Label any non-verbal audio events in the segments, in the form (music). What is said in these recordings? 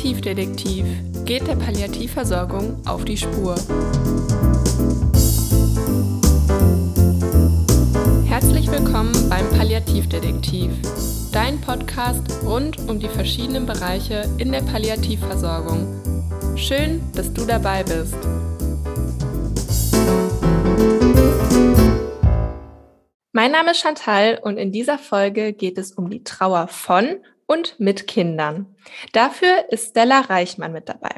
Palliativdetektiv geht der Palliativversorgung auf die Spur. Herzlich willkommen beim Palliativdetektiv, dein Podcast rund um die verschiedenen Bereiche in der Palliativversorgung. Schön, dass du dabei bist. Mein Name ist Chantal und in dieser Folge geht es um die Trauer von und mit Kindern. Dafür ist Stella Reichmann mit dabei.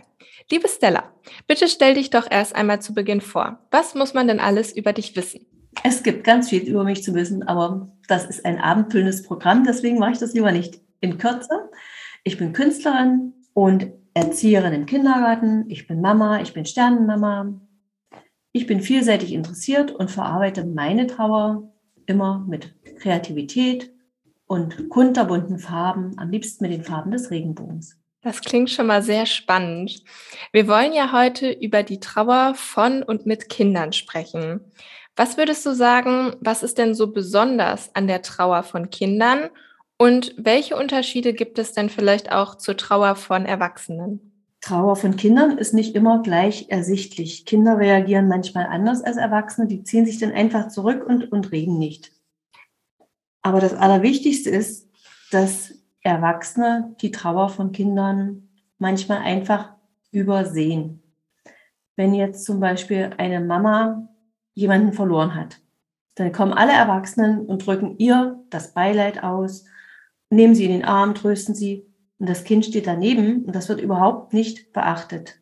Liebe Stella, bitte stell dich doch erst einmal zu Beginn vor. Was muss man denn alles über dich wissen? Es gibt ganz viel über mich zu wissen, aber das ist ein abendfüllendes Programm, deswegen mache ich das lieber nicht in Kürze. Ich bin Künstlerin und Erzieherin im Kindergarten. Ich bin Mama, ich bin Sternenmama. Ich bin vielseitig interessiert und verarbeite meine Trauer immer mit Kreativität und kunterbunten Farben, am liebsten mit den Farben des Regenbogens. Das klingt schon mal sehr spannend. Wir wollen ja heute über die Trauer von und mit Kindern sprechen. Was würdest du sagen, was ist denn so besonders an der Trauer von Kindern und welche Unterschiede gibt es denn vielleicht auch zur Trauer von Erwachsenen? Trauer von Kindern ist nicht immer gleich ersichtlich. Kinder reagieren manchmal anders als Erwachsene. Die ziehen sich dann einfach zurück und, und reden nicht. Aber das Allerwichtigste ist, dass Erwachsene die Trauer von Kindern manchmal einfach übersehen. Wenn jetzt zum Beispiel eine Mama jemanden verloren hat, dann kommen alle Erwachsenen und drücken ihr das Beileid aus, nehmen sie in den Arm, trösten sie und das Kind steht daneben und das wird überhaupt nicht beachtet.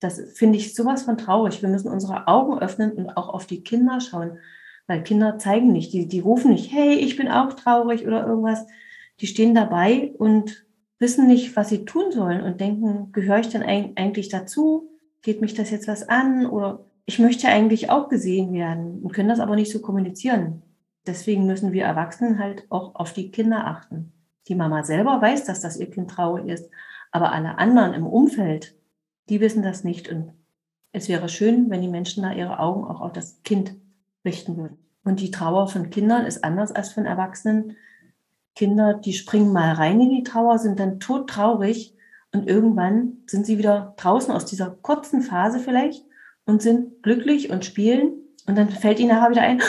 Das finde ich sowas von traurig. Wir müssen unsere Augen öffnen und auch auf die Kinder schauen, weil Kinder zeigen nicht, die, die rufen nicht, hey, ich bin auch traurig oder irgendwas. Die stehen dabei und wissen nicht, was sie tun sollen und denken, gehöre ich denn eigentlich dazu? Geht mich das jetzt was an? Oder ich möchte eigentlich auch gesehen werden und können das aber nicht so kommunizieren. Deswegen müssen wir Erwachsenen halt auch auf die Kinder achten. Die Mama selber weiß, dass das ihr Kind traurig ist, aber alle anderen im Umfeld, die wissen das nicht. Und es wäre schön, wenn die Menschen da ihre Augen auch auf das Kind richten würden. Und die Trauer von Kindern ist anders als von Erwachsenen. Kinder, die springen mal rein in die Trauer, sind dann todtraurig und irgendwann sind sie wieder draußen aus dieser kurzen Phase vielleicht und sind glücklich und spielen und dann fällt ihnen nachher wieder ein,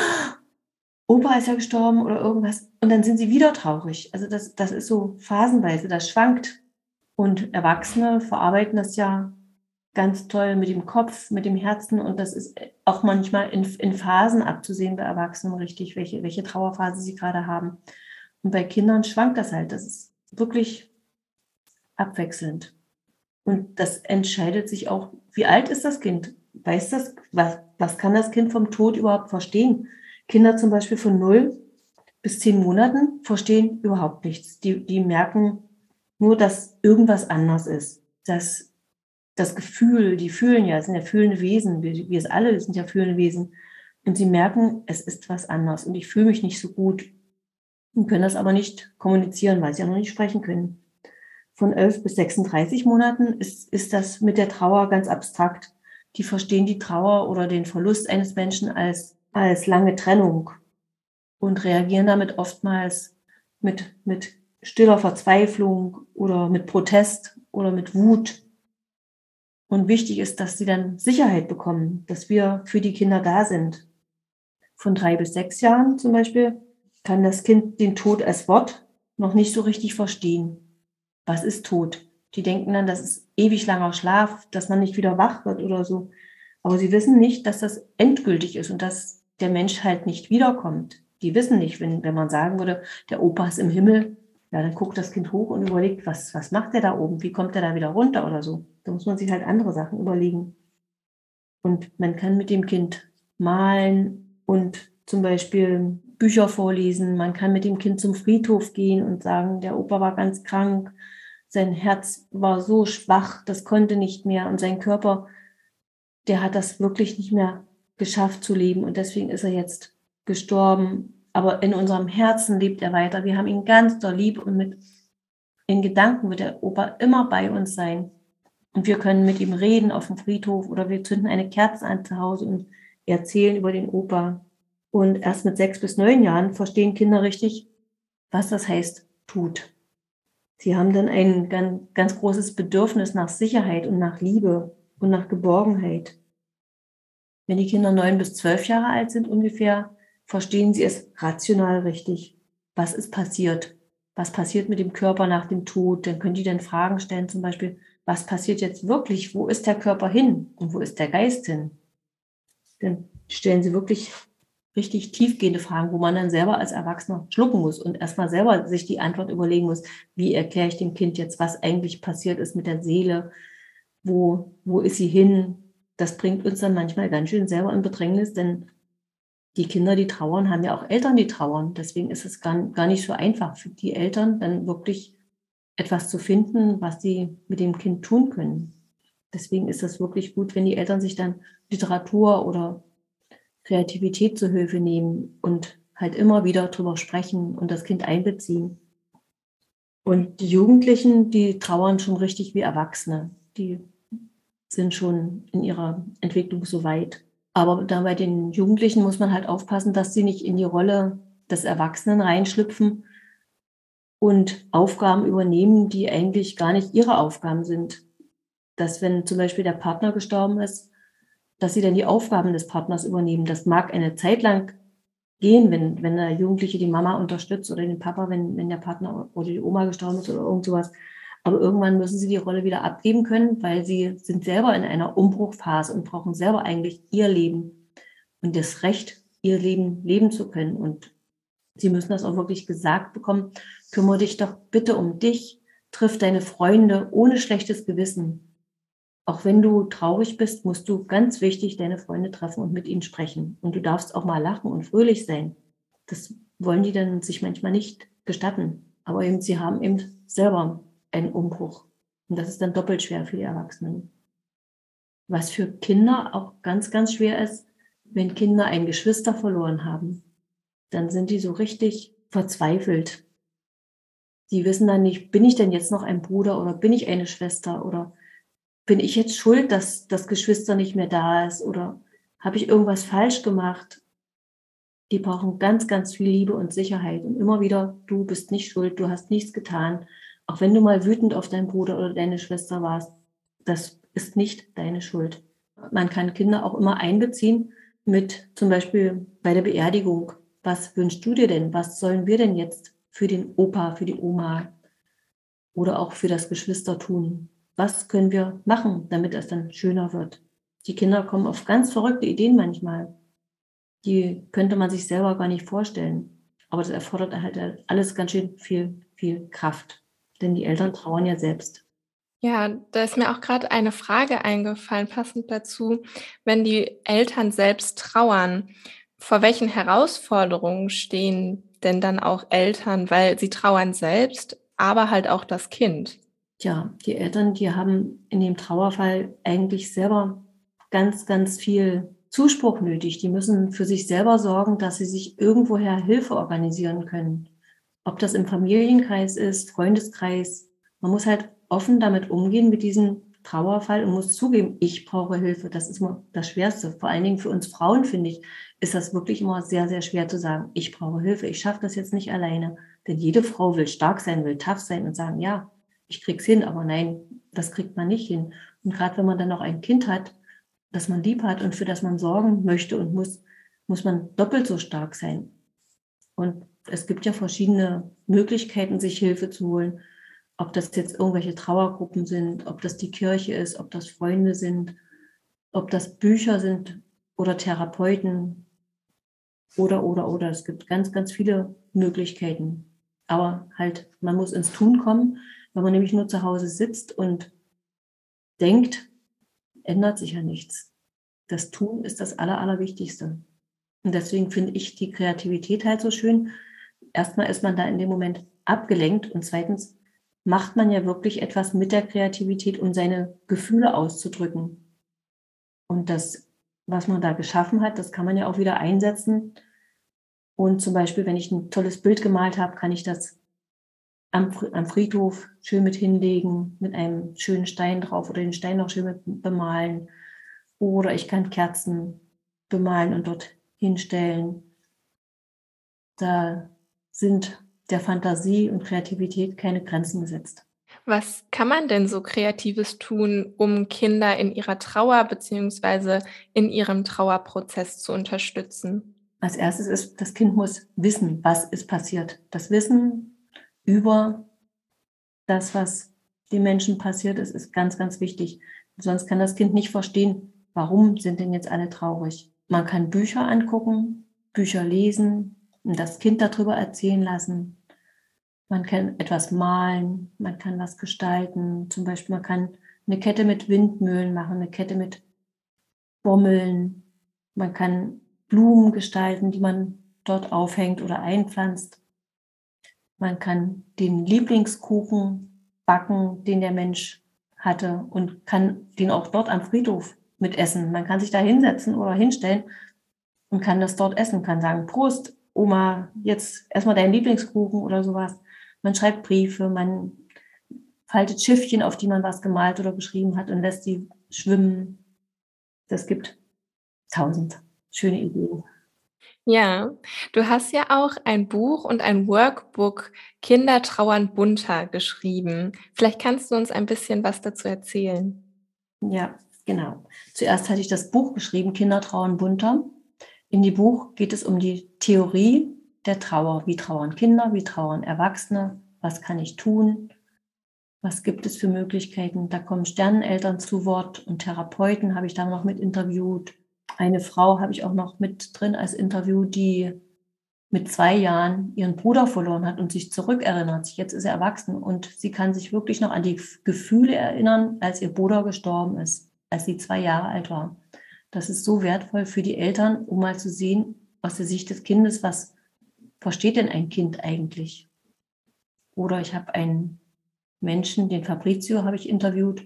Opa ist ja gestorben oder irgendwas. Und dann sind sie wieder traurig. Also das, das ist so phasenweise, das schwankt. Und Erwachsene verarbeiten das ja ganz toll mit dem Kopf, mit dem Herzen. Und das ist auch manchmal in, in Phasen abzusehen bei Erwachsenen richtig, welche, welche Trauerphase sie gerade haben. Und bei Kindern schwankt das halt. Das ist wirklich abwechselnd. Und das entscheidet sich auch, wie alt ist das Kind? Weiß das, was, was kann das Kind vom Tod überhaupt verstehen? Kinder zum Beispiel von null bis zehn Monaten verstehen überhaupt nichts. Die, die merken nur, dass irgendwas anders ist. Dass das Gefühl, die fühlen ja, sind ja fühlende Wesen, wir, wir alle sind ja fühlende Wesen. Und sie merken, es ist was anders und ich fühle mich nicht so gut und können das aber nicht kommunizieren, weil sie ja noch nicht sprechen können. Von 11 bis 36 Monaten ist, ist das mit der Trauer ganz abstrakt. Die verstehen die Trauer oder den Verlust eines Menschen als als lange Trennung und reagieren damit oftmals mit, mit stiller Verzweiflung oder mit Protest oder mit Wut. Und wichtig ist, dass sie dann Sicherheit bekommen, dass wir für die Kinder da sind. Von drei bis sechs Jahren zum Beispiel kann das Kind den Tod als Wort noch nicht so richtig verstehen. Was ist Tod? Die denken dann, das ist ewig langer Schlaf, dass man nicht wieder wach wird oder so. Aber sie wissen nicht, dass das endgültig ist und dass der Mensch halt nicht wiederkommt. Die wissen nicht, wenn, wenn man sagen würde, der Opa ist im Himmel, ja, dann guckt das Kind hoch und überlegt, was, was macht der da oben? Wie kommt der da wieder runter oder so? Da muss man sich halt andere Sachen überlegen. Und man kann mit dem Kind malen und zum Beispiel Bücher vorlesen. Man kann mit dem Kind zum Friedhof gehen und sagen, der Opa war ganz krank, sein Herz war so schwach, das konnte nicht mehr und sein Körper, der hat das wirklich nicht mehr geschafft zu leben und deswegen ist er jetzt gestorben. Aber in unserem Herzen lebt er weiter. Wir haben ihn ganz doll lieb und mit in Gedanken wird der Opa immer bei uns sein. Und wir können mit ihm reden auf dem Friedhof oder wir zünden eine Kerze an zu Hause und erzählen über den Opa. Und erst mit sechs bis neun Jahren verstehen Kinder richtig, was das heißt, tut. Sie haben dann ein ganz, ganz großes Bedürfnis nach Sicherheit und nach Liebe und nach Geborgenheit. Wenn die Kinder neun bis zwölf Jahre alt sind ungefähr, verstehen sie es rational richtig. Was ist passiert? Was passiert mit dem Körper nach dem Tod? Dann können die dann Fragen stellen, zum Beispiel, was passiert jetzt wirklich? Wo ist der Körper hin? Und wo ist der Geist hin? Dann stellen sie wirklich richtig tiefgehende Fragen, wo man dann selber als Erwachsener schlucken muss und erstmal selber sich die Antwort überlegen muss, wie erkläre ich dem Kind jetzt, was eigentlich passiert ist mit der Seele, wo, wo ist sie hin? Das bringt uns dann manchmal ganz schön selber in Bedrängnis, denn die Kinder, die trauern, haben ja auch Eltern, die trauern. Deswegen ist es gar, gar nicht so einfach für die Eltern, dann wirklich etwas zu finden, was sie mit dem Kind tun können. Deswegen ist es wirklich gut, wenn die Eltern sich dann Literatur oder Kreativität zu Hilfe nehmen und halt immer wieder drüber sprechen und das Kind einbeziehen. Und die Jugendlichen, die trauern schon richtig wie Erwachsene. Die sind schon in ihrer Entwicklung so weit. Aber da bei den Jugendlichen muss man halt aufpassen, dass sie nicht in die Rolle des Erwachsenen reinschlüpfen und Aufgaben übernehmen, die eigentlich gar nicht ihre Aufgaben sind. Dass wenn zum Beispiel der Partner gestorben ist, dass sie dann die Aufgaben des Partners übernehmen. Das mag eine Zeit lang gehen, wenn, wenn der Jugendliche die Mama unterstützt oder den Papa, wenn, wenn der Partner oder die Oma gestorben ist oder irgend sowas. Aber irgendwann müssen sie die Rolle wieder abgeben können, weil sie sind selber in einer Umbruchphase und brauchen selber eigentlich ihr Leben und das Recht, ihr Leben leben zu können. Und sie müssen das auch wirklich gesagt bekommen. Kümmere dich doch bitte um dich, triff deine Freunde ohne schlechtes Gewissen. Auch wenn du traurig bist, musst du ganz wichtig deine Freunde treffen und mit ihnen sprechen. Und du darfst auch mal lachen und fröhlich sein. Das wollen die dann sich manchmal nicht gestatten. Aber eben, sie haben eben selber einen Umbruch. Und das ist dann doppelt schwer für die Erwachsenen. Was für Kinder auch ganz, ganz schwer ist, wenn Kinder ein Geschwister verloren haben, dann sind die so richtig verzweifelt. Die wissen dann nicht, bin ich denn jetzt noch ein Bruder oder bin ich eine Schwester oder bin ich jetzt schuld, dass das Geschwister nicht mehr da ist oder habe ich irgendwas falsch gemacht? Die brauchen ganz, ganz viel Liebe und Sicherheit und immer wieder, du bist nicht schuld, du hast nichts getan. Auch wenn du mal wütend auf deinen Bruder oder deine Schwester warst, das ist nicht deine Schuld. Man kann Kinder auch immer einbeziehen mit zum Beispiel bei der Beerdigung. Was wünschst du dir denn? Was sollen wir denn jetzt für den Opa, für die Oma oder auch für das Geschwister tun? was können wir machen, damit es dann schöner wird. Die Kinder kommen auf ganz verrückte Ideen manchmal. Die könnte man sich selber gar nicht vorstellen. Aber das erfordert halt alles ganz schön viel, viel Kraft. Denn die Eltern trauern ja selbst. Ja, da ist mir auch gerade eine Frage eingefallen, passend dazu. Wenn die Eltern selbst trauern, vor welchen Herausforderungen stehen denn dann auch Eltern? Weil sie trauern selbst, aber halt auch das Kind. Tja, die Eltern, die haben in dem Trauerfall eigentlich selber ganz, ganz viel Zuspruch nötig. Die müssen für sich selber sorgen, dass sie sich irgendwoher Hilfe organisieren können. Ob das im Familienkreis ist, Freundeskreis. Man muss halt offen damit umgehen mit diesem Trauerfall und muss zugeben, ich brauche Hilfe. Das ist immer das Schwerste. Vor allen Dingen für uns Frauen, finde ich, ist das wirklich immer sehr, sehr schwer zu sagen, ich brauche Hilfe. Ich schaffe das jetzt nicht alleine. Denn jede Frau will stark sein, will tough sein und sagen, ja, ich krieg's hin, aber nein, das kriegt man nicht hin. Und gerade wenn man dann noch ein Kind hat, das man lieb hat und für das man sorgen möchte und muss, muss man doppelt so stark sein. Und es gibt ja verschiedene Möglichkeiten, sich Hilfe zu holen. Ob das jetzt irgendwelche Trauergruppen sind, ob das die Kirche ist, ob das Freunde sind, ob das Bücher sind oder Therapeuten oder, oder, oder. Es gibt ganz, ganz viele Möglichkeiten. Aber halt, man muss ins Tun kommen. Wenn man nämlich nur zu Hause sitzt und denkt, ändert sich ja nichts. Das Tun ist das Aller, Allerwichtigste. Und deswegen finde ich die Kreativität halt so schön. Erstmal ist man da in dem Moment abgelenkt und zweitens macht man ja wirklich etwas mit der Kreativität, um seine Gefühle auszudrücken. Und das, was man da geschaffen hat, das kann man ja auch wieder einsetzen. Und zum Beispiel, wenn ich ein tolles Bild gemalt habe, kann ich das am, am Friedhof schön mit hinlegen, mit einem schönen Stein drauf oder den Stein noch schön mit bemalen. Oder ich kann Kerzen bemalen und dort hinstellen. Da sind der Fantasie und Kreativität keine Grenzen gesetzt. Was kann man denn so Kreatives tun, um Kinder in ihrer Trauer bzw. in ihrem Trauerprozess zu unterstützen? Als erstes ist, das Kind muss wissen, was ist passiert. Das Wissen über das, was den Menschen passiert ist, ist ganz, ganz wichtig. Sonst kann das Kind nicht verstehen, warum sind denn jetzt alle traurig. Man kann Bücher angucken, Bücher lesen und das Kind darüber erzählen lassen. Man kann etwas malen, man kann was gestalten. Zum Beispiel, man kann eine Kette mit Windmühlen machen, eine Kette mit Bommeln. Man kann Blumen gestalten, die man dort aufhängt oder einpflanzt. Man kann den Lieblingskuchen backen, den der Mensch hatte und kann den auch dort am Friedhof mit essen. Man kann sich da hinsetzen oder hinstellen und kann das dort essen, kann sagen, Prost, Oma, jetzt erstmal dein Lieblingskuchen oder sowas. Man schreibt Briefe, man faltet Schiffchen, auf die man was gemalt oder geschrieben hat und lässt sie schwimmen. Das gibt tausend schöne Ideen. Ja, du hast ja auch ein Buch und ein Workbook Kinder trauern bunter geschrieben. Vielleicht kannst du uns ein bisschen was dazu erzählen. Ja, genau. Zuerst hatte ich das Buch geschrieben, Kinder trauern bunter. In dem Buch geht es um die Theorie der Trauer. Wie trauern Kinder, wie trauern Erwachsene, was kann ich tun, was gibt es für Möglichkeiten. Da kommen Sterneneltern zu Wort und Therapeuten habe ich da noch mit interviewt. Eine Frau habe ich auch noch mit drin als Interview, die mit zwei Jahren ihren Bruder verloren hat und sich zurückerinnert. Jetzt ist er erwachsen und sie kann sich wirklich noch an die Gefühle erinnern, als ihr Bruder gestorben ist, als sie zwei Jahre alt war. Das ist so wertvoll für die Eltern, um mal zu sehen, aus der Sicht des Kindes, was versteht denn ein Kind eigentlich? Oder ich habe einen Menschen, den Fabrizio habe ich interviewt.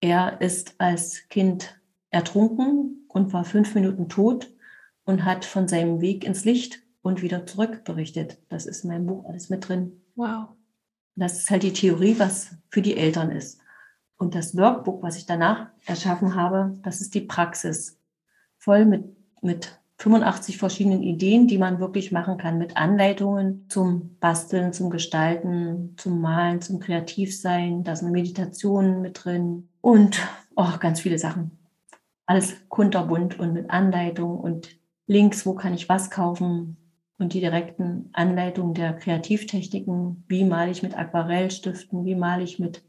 Er ist als Kind ertrunken und war fünf Minuten tot und hat von seinem Weg ins Licht und wieder zurück berichtet. Das ist in meinem Buch alles mit drin. Wow. Das ist halt die Theorie, was für die Eltern ist. Und das Workbook, was ich danach erschaffen habe, das ist die Praxis. Voll mit, mit 85 verschiedenen Ideen, die man wirklich machen kann mit Anleitungen zum Basteln, zum Gestalten, zum Malen, zum Kreativsein. Da sind Meditationen mit drin und oh, ganz viele Sachen. Alles kunterbunt und mit Anleitung und Links, wo kann ich was kaufen und die direkten Anleitungen der Kreativtechniken. Wie male ich mit Aquarellstiften, wie male ich mit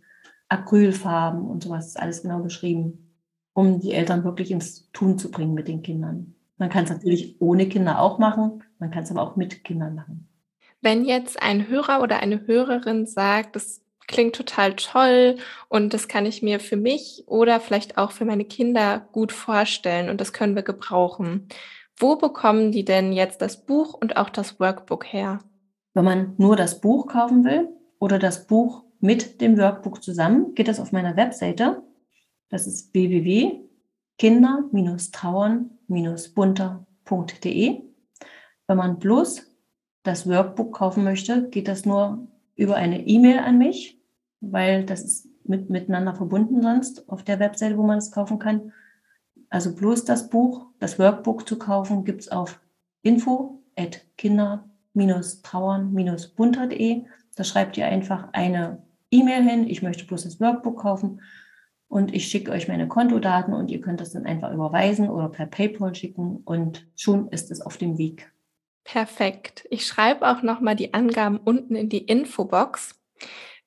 Acrylfarben und sowas ist alles genau beschrieben, um die Eltern wirklich ins Tun zu bringen mit den Kindern. Man kann es natürlich ohne Kinder auch machen, man kann es aber auch mit Kindern machen. Wenn jetzt ein Hörer oder eine Hörerin sagt, das klingt total toll und das kann ich mir für mich oder vielleicht auch für meine Kinder gut vorstellen und das können wir gebrauchen. Wo bekommen die denn jetzt das Buch und auch das Workbook her? Wenn man nur das Buch kaufen will oder das Buch mit dem Workbook zusammen, geht das auf meiner Webseite. Das ist www.kinder-trauern bunter.de. Wenn man bloß das Workbook kaufen möchte, geht das nur über eine E-Mail an mich, weil das ist mit, miteinander verbunden sonst auf der Webseite, wo man es kaufen kann. Also bloß das Buch, das Workbook zu kaufen, gibt es auf info at kinder-trauern-bunter.de. Da schreibt ihr einfach eine E-Mail hin, ich möchte bloß das Workbook kaufen und ich schicke euch meine Kontodaten und ihr könnt das dann einfach überweisen oder per PayPal schicken und schon ist es auf dem Weg. Perfekt. Ich schreibe auch nochmal die Angaben unten in die Infobox.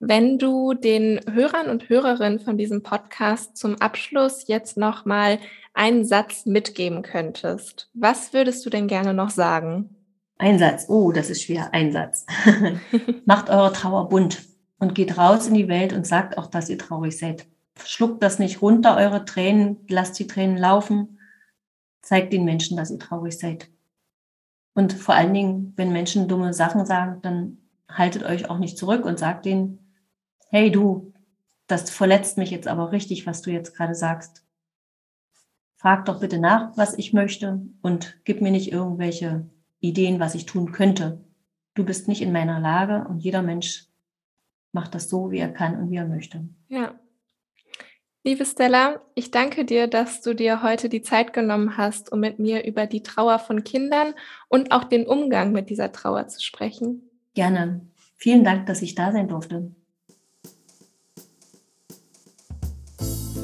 Wenn du den Hörern und Hörerinnen von diesem Podcast zum Abschluss jetzt nochmal einen Satz mitgeben könntest, was würdest du denn gerne noch sagen? Ein Satz. Oh, das ist schwer. Ein Satz. (laughs) Macht eure Trauer bunt und geht raus in die Welt und sagt auch, dass ihr traurig seid. Schluckt das nicht runter, eure Tränen, lasst die Tränen laufen, zeigt den Menschen, dass ihr traurig seid. Und vor allen Dingen, wenn Menschen dumme Sachen sagen, dann haltet euch auch nicht zurück und sagt denen, hey du, das verletzt mich jetzt aber richtig, was du jetzt gerade sagst. Frag doch bitte nach, was ich möchte und gib mir nicht irgendwelche Ideen, was ich tun könnte. Du bist nicht in meiner Lage und jeder Mensch macht das so, wie er kann und wie er möchte. Ja, Liebe Stella, ich danke dir, dass du dir heute die Zeit genommen hast, um mit mir über die Trauer von Kindern und auch den Umgang mit dieser Trauer zu sprechen. Gerne. Vielen Dank, dass ich da sein durfte.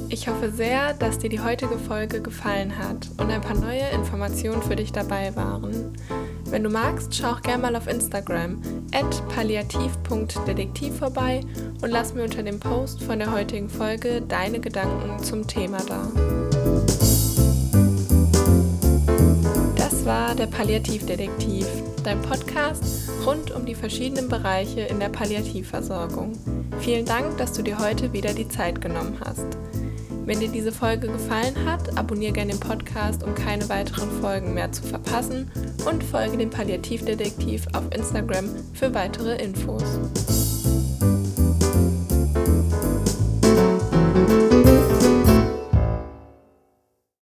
Ich hoffe sehr, dass dir die heutige Folge gefallen hat und ein paar neue Informationen für dich dabei waren. Wenn du magst, schau auch gerne mal auf Instagram at palliativ.detektiv vorbei und lass mir unter dem Post von der heutigen Folge deine Gedanken zum Thema da. Das war der Palliativdetektiv, dein Podcast rund um die verschiedenen Bereiche in der Palliativversorgung. Vielen Dank, dass du dir heute wieder die Zeit genommen hast. Wenn dir diese Folge gefallen hat, abonniere gerne den Podcast, um keine weiteren Folgen mehr zu verpassen und folge dem Palliativdetektiv auf Instagram für weitere Infos.